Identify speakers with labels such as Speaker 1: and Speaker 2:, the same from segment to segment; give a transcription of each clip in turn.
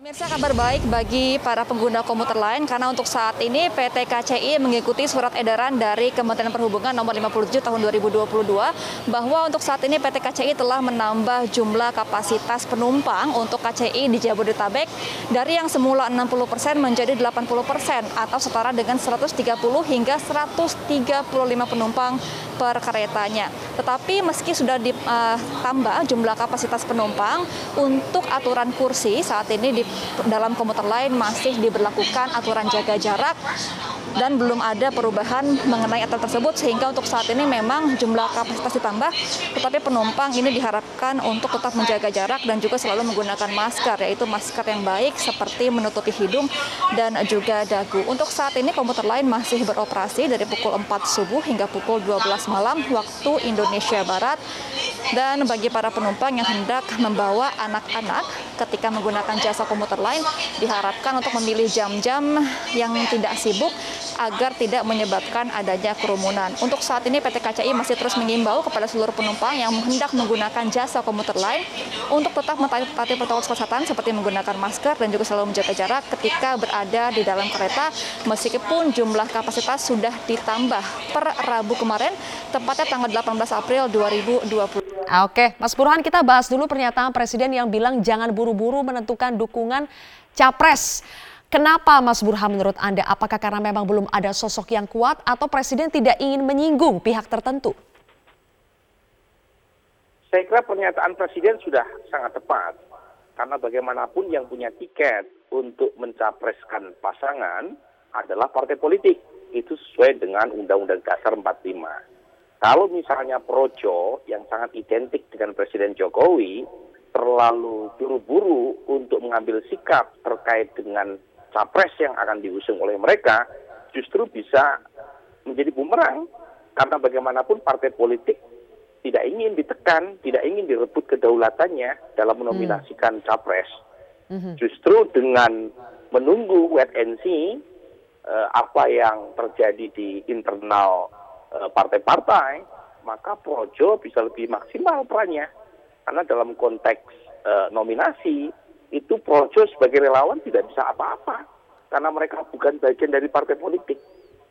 Speaker 1: Pemirsa kabar baik bagi para pengguna komuter lain karena untuk saat ini PT KCI mengikuti surat edaran dari Kementerian Perhubungan nomor 57 tahun 2022 bahwa untuk saat ini PT KCI telah menambah jumlah kapasitas penumpang untuk KCI di Jabodetabek dari yang semula 60% persen menjadi 80% persen atau setara dengan 130 hingga 135 penumpang per keretanya. Tetapi meski sudah ditambah uh, jumlah kapasitas penumpang untuk aturan kursi saat ini di dalam komuter lain masih diberlakukan aturan jaga jarak dan belum ada perubahan mengenai aturan tersebut sehingga untuk saat ini memang jumlah kapasitas ditambah tetapi penumpang ini diharapkan untuk tetap menjaga jarak dan juga selalu menggunakan masker yaitu masker yang baik seperti menutupi hidung dan juga dagu. Untuk saat ini komuter lain masih beroperasi dari pukul 4 subuh hingga pukul 12 malam waktu Indonesia Barat dan bagi para penumpang yang hendak membawa anak-anak ketika menggunakan jasa komuter lain diharapkan untuk memilih jam-jam yang tidak sibuk agar tidak menyebabkan adanya kerumunan. Untuk saat ini PT KCI masih terus mengimbau kepada seluruh penumpang yang hendak menggunakan jasa komuter lain untuk tetap mentaati protokol kesehatan seperti menggunakan masker dan juga selalu menjaga jarak ketika berada di dalam kereta meskipun jumlah kapasitas sudah ditambah per Rabu kemarin tepatnya tanggal 18 April 2020.
Speaker 2: Oke, Mas Burhan kita bahas dulu pernyataan Presiden yang bilang jangan buru-buru menentukan dukungan capres. Kenapa Mas Burhan menurut Anda? Apakah karena memang belum ada sosok yang kuat atau Presiden tidak ingin menyinggung pihak tertentu?
Speaker 3: Saya kira pernyataan Presiden sudah sangat tepat. Karena bagaimanapun yang punya tiket untuk mencapreskan pasangan adalah partai politik. Itu sesuai dengan Undang-Undang Dasar 45. Kalau misalnya Projo yang sangat identik dengan Presiden Jokowi terlalu buru-buru untuk mengambil sikap terkait dengan capres yang akan diusung oleh mereka justru bisa menjadi bumerang karena bagaimanapun partai politik tidak ingin ditekan, tidak ingin direbut kedaulatannya dalam menominasikan hmm. capres. Hmm. Justru dengan menunggu wait and see uh, apa yang terjadi di internal uh, partai-partai, maka Projo bisa lebih maksimal perannya. Karena dalam konteks uh, nominasi itu Projo sebagai relawan tidak bisa apa-apa karena mereka bukan bagian dari partai politik.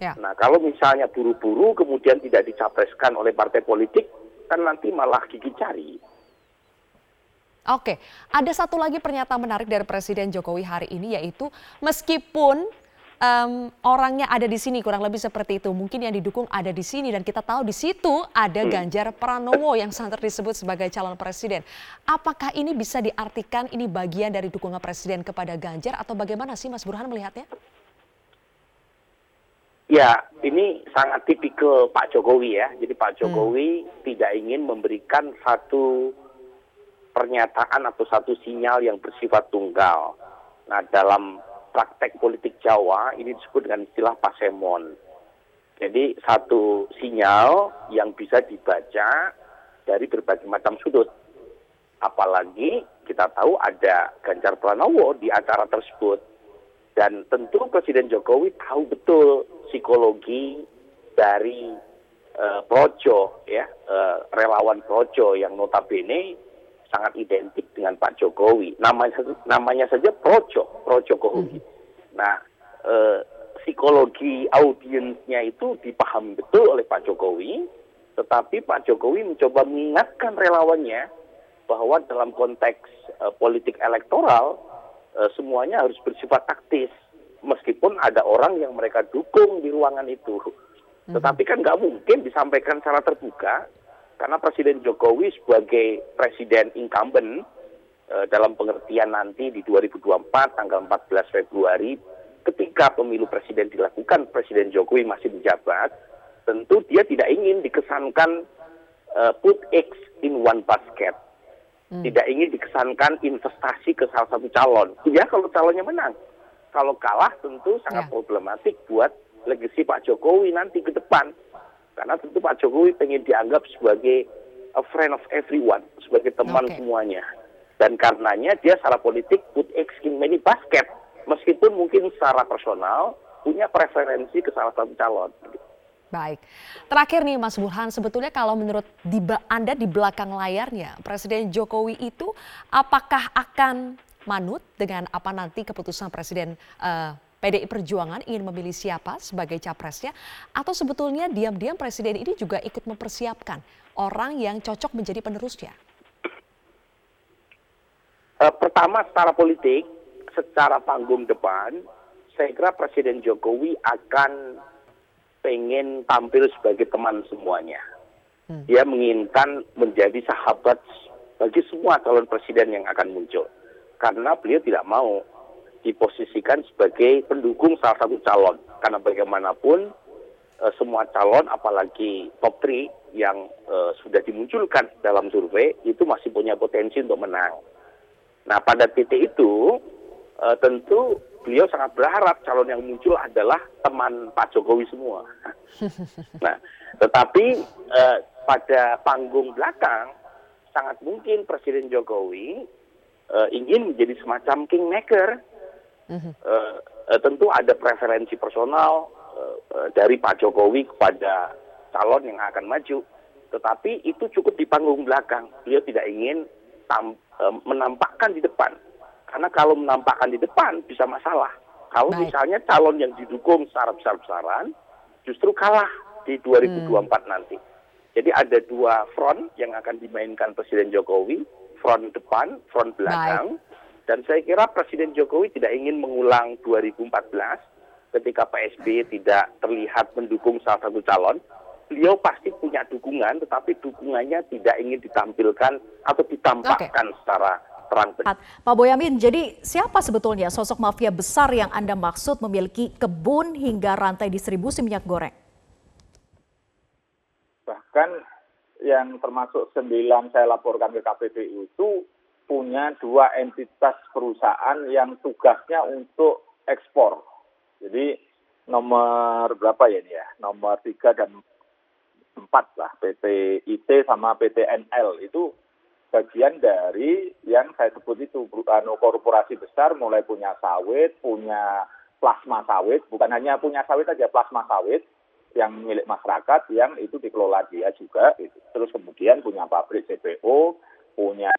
Speaker 3: Ya. Nah, kalau misalnya buru-buru kemudian tidak dicapreskan oleh partai politik, kan nanti malah gigi cari.
Speaker 2: Oke, ada satu lagi pernyataan menarik dari Presiden Jokowi hari ini yaitu meskipun um, orangnya ada di sini kurang lebih seperti itu. Mungkin yang didukung ada di sini dan kita tahu di situ ada hmm. Ganjar Pranowo yang santer disebut sebagai calon presiden. Apakah ini bisa diartikan ini bagian dari dukungan presiden kepada Ganjar atau bagaimana sih Mas Burhan melihatnya?
Speaker 3: Ya, ini sangat tipikal Pak Jokowi ya. Jadi Pak Jokowi hmm. tidak ingin memberikan satu pernyataan atau satu sinyal yang bersifat tunggal. Nah, dalam praktek politik Jawa ini disebut dengan istilah pasemon. Jadi satu sinyal yang bisa dibaca dari berbagai macam sudut. Apalagi kita tahu ada Ganjar Pranowo di acara tersebut. Dan tentu Presiden Jokowi tahu betul psikologi dari uh, Projo, ya, uh, relawan Projo yang notabene sangat identik dengan Pak Jokowi. Namanya namanya saja Projo, Projo Jokowi. Hmm. Nah, eh, psikologi audiensnya itu dipahami betul oleh Pak Jokowi, tetapi Pak Jokowi mencoba mengingatkan relawannya bahwa dalam konteks eh, politik elektoral eh, semuanya harus bersifat taktis, meskipun ada orang yang mereka dukung di ruangan itu. Hmm. Tetapi kan nggak mungkin disampaikan secara terbuka karena Presiden Jokowi sebagai presiden incumbent e, dalam pengertian nanti di 2024 tanggal 14 Februari ketika pemilu presiden dilakukan Presiden Jokowi masih menjabat tentu dia tidak ingin dikesankan uh, put X in one basket hmm. tidak ingin dikesankan investasi ke salah satu calon ya kalau calonnya menang kalau kalah tentu sangat ya. problematik buat legasi Pak Jokowi nanti ke depan karena tentu Pak Jokowi pengen dianggap sebagai a friend of everyone, sebagai teman okay. semuanya. Dan karenanya dia secara politik put X in many basket, meskipun mungkin secara personal punya preferensi ke salah satu calon.
Speaker 2: Baik, terakhir nih Mas Burhan, sebetulnya kalau menurut di, Anda di belakang layarnya, Presiden Jokowi itu apakah akan manut dengan apa nanti keputusan Presiden uh, PDI Perjuangan ingin memilih siapa sebagai capresnya atau sebetulnya diam-diam presiden ini juga ikut mempersiapkan orang yang cocok menjadi penerusnya?
Speaker 3: Uh, pertama secara politik, secara panggung depan, saya kira Presiden Jokowi akan pengen tampil sebagai teman semuanya. Hmm. Dia menginginkan menjadi sahabat bagi semua calon presiden yang akan muncul. Karena beliau tidak mau diposisikan sebagai pendukung salah satu calon. Karena bagaimanapun e, semua calon, apalagi top 3 yang e, sudah dimunculkan dalam survei, itu masih punya potensi untuk menang. Nah pada titik itu e, tentu beliau sangat berharap calon yang muncul adalah teman Pak Jokowi semua. nah, tetapi e, pada panggung belakang sangat mungkin Presiden Jokowi ingin menjadi semacam kingmaker uh, uh, tentu ada preferensi personal uh, uh, dari Pak Jokowi kepada calon yang akan maju, tetapi itu cukup di panggung belakang. Beliau tidak ingin tam, uh, menampakkan di depan, karena kalau menampakkan di depan bisa masalah. Kalau Baik. misalnya calon yang didukung secara besar-besaran justru kalah di 2024 hmm. nanti. Jadi ada dua front yang akan dimainkan Presiden Jokowi, front depan, front belakang. Baik. Dan saya kira Presiden Jokowi tidak ingin mengulang 2014 ketika PSB tidak terlihat mendukung salah satu calon. Beliau pasti punya dukungan, tetapi dukungannya tidak ingin ditampilkan atau ditampakkan okay. secara terang
Speaker 1: Pak Boyamin, jadi siapa sebetulnya sosok mafia besar yang Anda maksud memiliki kebun hingga rantai distribusi minyak goreng?
Speaker 4: Bahkan yang termasuk sembilan saya laporkan ke KPPU itu punya dua entitas perusahaan yang tugasnya untuk ekspor. Jadi nomor berapa ya ini ya? Nomor tiga dan empat lah, PT IT sama PT NL itu bagian dari yang saya sebut itu anu, korporasi besar mulai punya sawit, punya plasma sawit, bukan hanya punya sawit aja, plasma sawit yang milik masyarakat yang itu dikelola dia juga. Gitu. Terus kemudian punya pabrik CPO, punya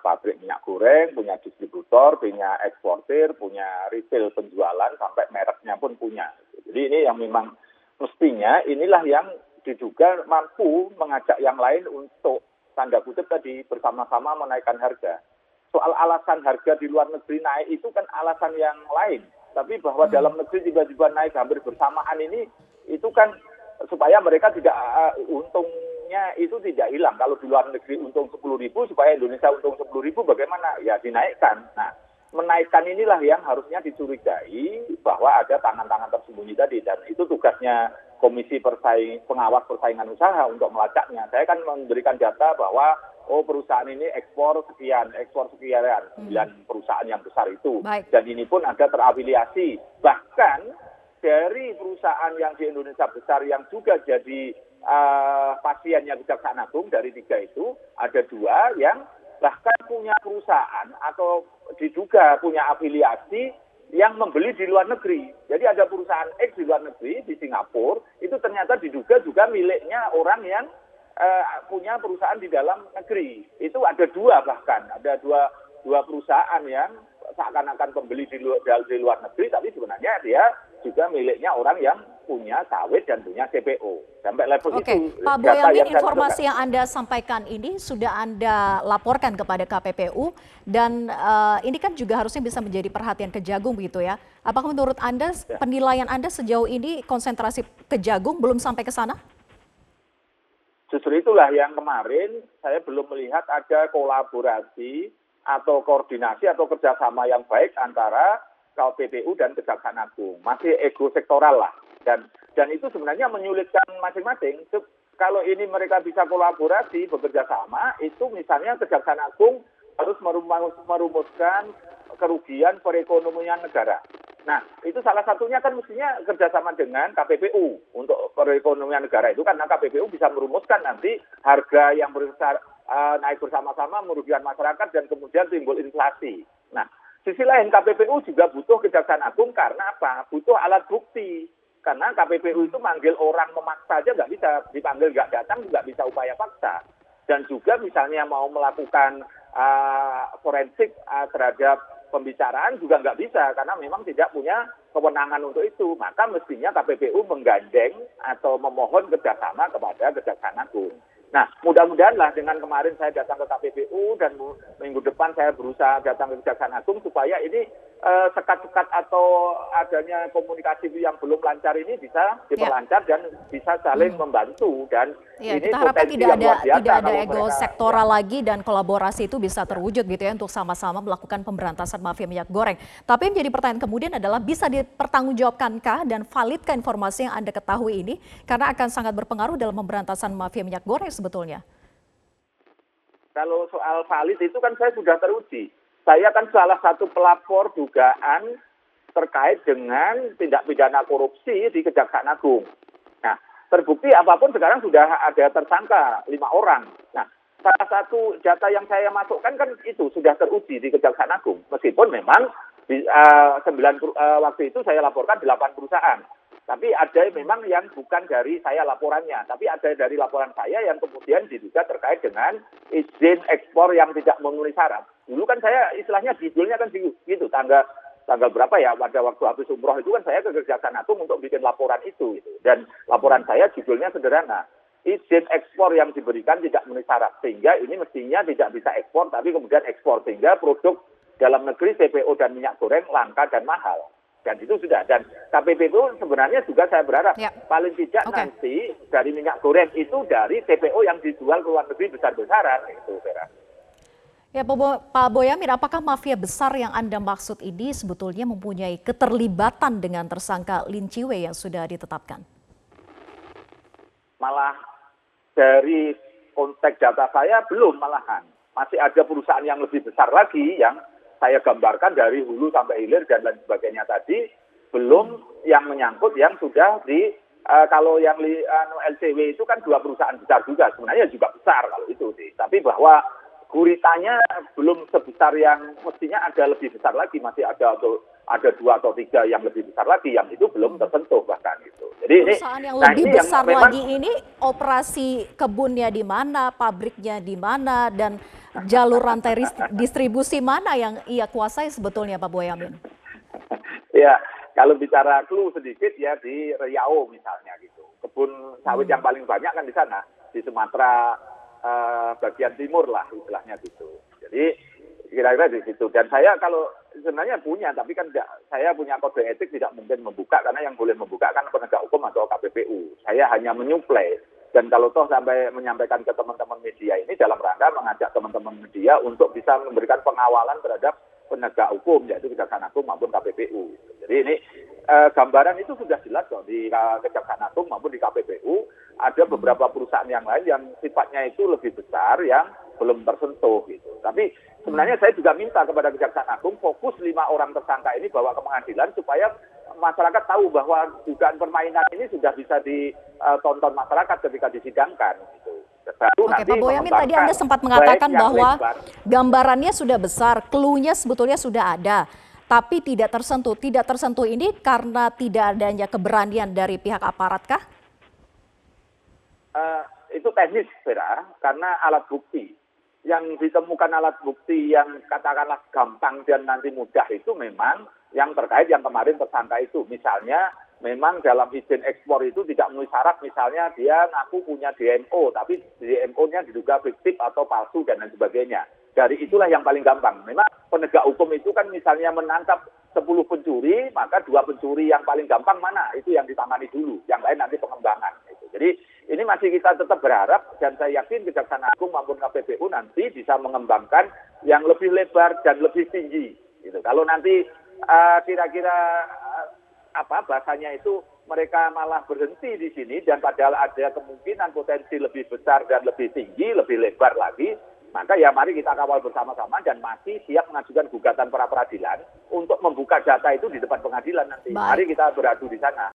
Speaker 4: pabrik minyak goreng, punya distributor, punya eksportir, punya retail penjualan, sampai mereknya pun punya. Jadi ini yang memang mestinya inilah yang diduga mampu mengajak yang lain untuk tanda kutip tadi bersama-sama menaikkan harga. Soal alasan harga di luar negeri naik itu kan alasan yang lain. Tapi bahwa hmm. dalam negeri tiba-tiba naik hampir bersamaan ini itu kan supaya mereka tidak uh, untung untungnya itu tidak hilang. Kalau di luar negeri untung 10 ribu, supaya Indonesia untung 10 ribu bagaimana? Ya dinaikkan. Nah, menaikkan inilah yang harusnya dicurigai bahwa ada tangan-tangan tersembunyi tadi. Dan itu tugasnya Komisi Persaing, Pengawas Persaingan Usaha untuk melacaknya. Saya kan memberikan data bahwa oh perusahaan ini ekspor sekian, ekspor sekian, sembilan hmm. perusahaan yang besar itu. Baik. Dan ini pun ada terafiliasi. Bahkan dari perusahaan yang di Indonesia besar yang juga jadi uh, pasiennya Kejaksaan Agung dari tiga itu ada dua yang bahkan punya perusahaan atau diduga punya afiliasi yang membeli di luar negeri. Jadi ada perusahaan X di luar negeri di Singapura itu ternyata diduga juga miliknya orang yang uh, punya perusahaan di dalam negeri. Itu ada dua bahkan ada dua dua perusahaan yang seakan-akan pembeli di luar, di luar negeri tapi sebenarnya dia juga miliknya orang yang punya sawit dan punya CPO. Sampai level
Speaker 1: Oke. itu. Pak Boyamin, informasi yang Anda sampaikan ini sudah Anda laporkan kepada KPPU dan uh, ini kan juga harusnya bisa menjadi perhatian Kejagung begitu ya. Apakah menurut Anda ya. penilaian Anda sejauh ini konsentrasi Kejagung belum sampai ke sana?
Speaker 4: Justru itulah yang kemarin saya belum melihat ada kolaborasi atau koordinasi atau kerjasama yang baik antara KPPU dan Kejaksaan Agung. Masih ego sektoral lah dan dan itu sebenarnya menyulitkan masing-masing. Kalau ini mereka bisa kolaborasi bekerja sama, itu misalnya Kejaksaan Agung harus merumuskan kerugian perekonomian negara. Nah, itu salah satunya kan mestinya kerjasama dengan KPPU untuk perekonomian negara itu karena KPPU bisa merumuskan nanti harga yang besar uh, naik bersama-sama merugikan masyarakat dan kemudian timbul inflasi. Nah, sisi lain KPPU juga butuh Kejaksaan Agung karena apa? Butuh alat bukti karena KPPU itu manggil orang memaksa aja nggak bisa, dipanggil nggak datang juga bisa upaya paksa. Dan juga misalnya mau melakukan uh, forensik uh, terhadap pembicaraan juga nggak bisa karena memang tidak punya kewenangan untuk itu. Maka mestinya KPPU menggandeng atau memohon kerjasama kepada Kejaksaan Agung. Nah, mudah-mudahan lah dengan kemarin saya datang ke KPPU dan minggu depan saya berusaha datang ke Kejaksaan Agung supaya ini sekat-sekat atau adanya komunikasi yang belum lancar ini bisa diperlancar ya. dan bisa saling hmm. membantu dan
Speaker 5: ya, ini kita harapkan tidak ada tidak ada ego mereka, sektoral ya. lagi dan kolaborasi itu bisa terwujud gitu ya untuk sama-sama melakukan pemberantasan mafia minyak goreng. Tapi yang menjadi pertanyaan kemudian adalah bisa dipertanggungjawabkankah dan validkah informasi yang Anda ketahui ini karena akan sangat berpengaruh dalam pemberantasan mafia minyak goreng sebetulnya.
Speaker 4: Kalau soal valid itu kan saya sudah teruji saya kan salah satu pelapor dugaan terkait dengan tindak pidana korupsi di Kejaksaan Agung. Nah, terbukti apa pun sekarang sudah ada tersangka lima orang. Nah, salah satu data yang saya masukkan kan itu sudah teruji di Kejaksaan Agung. Meskipun memang di, uh, uh, waktu itu saya laporkan delapan perusahaan. Tapi ada memang yang bukan dari saya laporannya, tapi ada dari laporan saya yang kemudian diduga terkait dengan izin ekspor yang tidak memenuhi syarat. Dulu kan saya istilahnya judulnya kan gitu, tanggal tanggal berapa ya pada waktu habis umroh itu kan saya ke Kejaksaan Agung untuk bikin laporan itu gitu. dan laporan saya judulnya sederhana izin ekspor yang diberikan tidak memenuhi syarat sehingga ini mestinya tidak bisa ekspor tapi kemudian ekspor sehingga produk dalam negeri CPO dan minyak goreng langka dan mahal dan itu sudah dan KPP itu sebenarnya juga saya berharap ya. paling tidak okay. nanti dari minyak goreng itu dari CPO yang dijual ke luar negeri besar-besaran itu Vera.
Speaker 5: Ya Pak Boyamir, apakah mafia besar yang Anda maksud ini sebetulnya mempunyai keterlibatan dengan tersangka Lin Chiwe yang sudah ditetapkan?
Speaker 4: Malah dari konteks data saya belum malahan. Masih ada perusahaan yang lebih besar lagi yang saya gambarkan dari hulu sampai hilir dan lain sebagainya tadi belum yang menyangkut yang sudah di uh, kalau yang uh, LCW itu kan dua perusahaan besar juga sebenarnya juga besar kalau itu sih tapi bahwa guritanya belum sebesar yang mestinya ada lebih besar lagi masih ada atau ada dua atau tiga yang lebih besar lagi yang itu belum tersentuh bahkan itu
Speaker 5: jadi perusahaan ini, yang nah lebih ini besar yang lagi ini operasi kebunnya di mana pabriknya di mana dan jalur rantai distribusi mana yang ia kuasai sebetulnya Pak Boyamin?
Speaker 4: ya, kalau bicara clue sedikit ya di Riau misalnya gitu. Kebun sawit hmm. yang paling banyak kan di sana, di Sumatera uh, bagian timur lah istilahnya gitu. Jadi kira-kira di situ. Dan saya kalau sebenarnya punya, tapi kan tidak, saya punya kode etik tidak mungkin membuka karena yang boleh membuka kan penegak hukum atau KPPU. Saya hanya menyuplai dan kalau toh sampai menyampaikan ke teman-teman media ini dalam rangka mengajak teman-teman media untuk bisa memberikan pengawalan terhadap penegak hukum yaitu Kejaksaan Agung maupun KPPU. Jadi ini eh, gambaran itu sudah jelas kok di Kejaksaan Agung maupun di KPPU ada beberapa perusahaan yang lain yang sifatnya itu lebih besar yang belum tersentuh gitu. Tapi sebenarnya saya juga minta kepada Kejaksaan Agung fokus lima orang tersangka ini bawa ke pengadilan supaya masyarakat tahu bahwa dugaan permainan ini sudah bisa ditonton masyarakat ketika disidangkan.
Speaker 5: Baru Oke, Pak Boyamin tadi Anda sempat mengatakan bahwa lebar. gambarannya sudah besar, klunya sebetulnya sudah ada, tapi tidak tersentuh. Tidak tersentuh ini karena tidak adanya keberanian dari pihak aparat kah?
Speaker 4: Uh, itu teknis, Vera, karena alat bukti. Yang ditemukan alat bukti yang katakanlah gampang dan nanti mudah itu memang yang terkait yang kemarin tersangka itu. Misalnya memang dalam izin ekspor itu tidak memenuhi syarat misalnya dia ngaku punya DMO tapi DMO-nya diduga fiktif atau palsu dan lain sebagainya. Dari itulah yang paling gampang. Memang penegak hukum itu kan misalnya menangkap 10 pencuri, maka dua pencuri yang paling gampang mana? Itu yang ditangani dulu. Yang lain nanti pengembangan. Jadi ini masih kita tetap berharap dan saya yakin Kejaksaan Agung maupun KPPU nanti bisa mengembangkan yang lebih lebar dan lebih tinggi. Gitu. Kalau nanti Eh, kira-kira apa bahasanya itu mereka malah berhenti di sini dan padahal ada kemungkinan potensi lebih besar dan lebih tinggi, lebih lebar lagi, maka ya mari kita kawal bersama-sama dan masih siap mengajukan gugatan pra peradilan untuk membuka data itu di depan pengadilan nanti. Baik. Mari kita beradu di sana.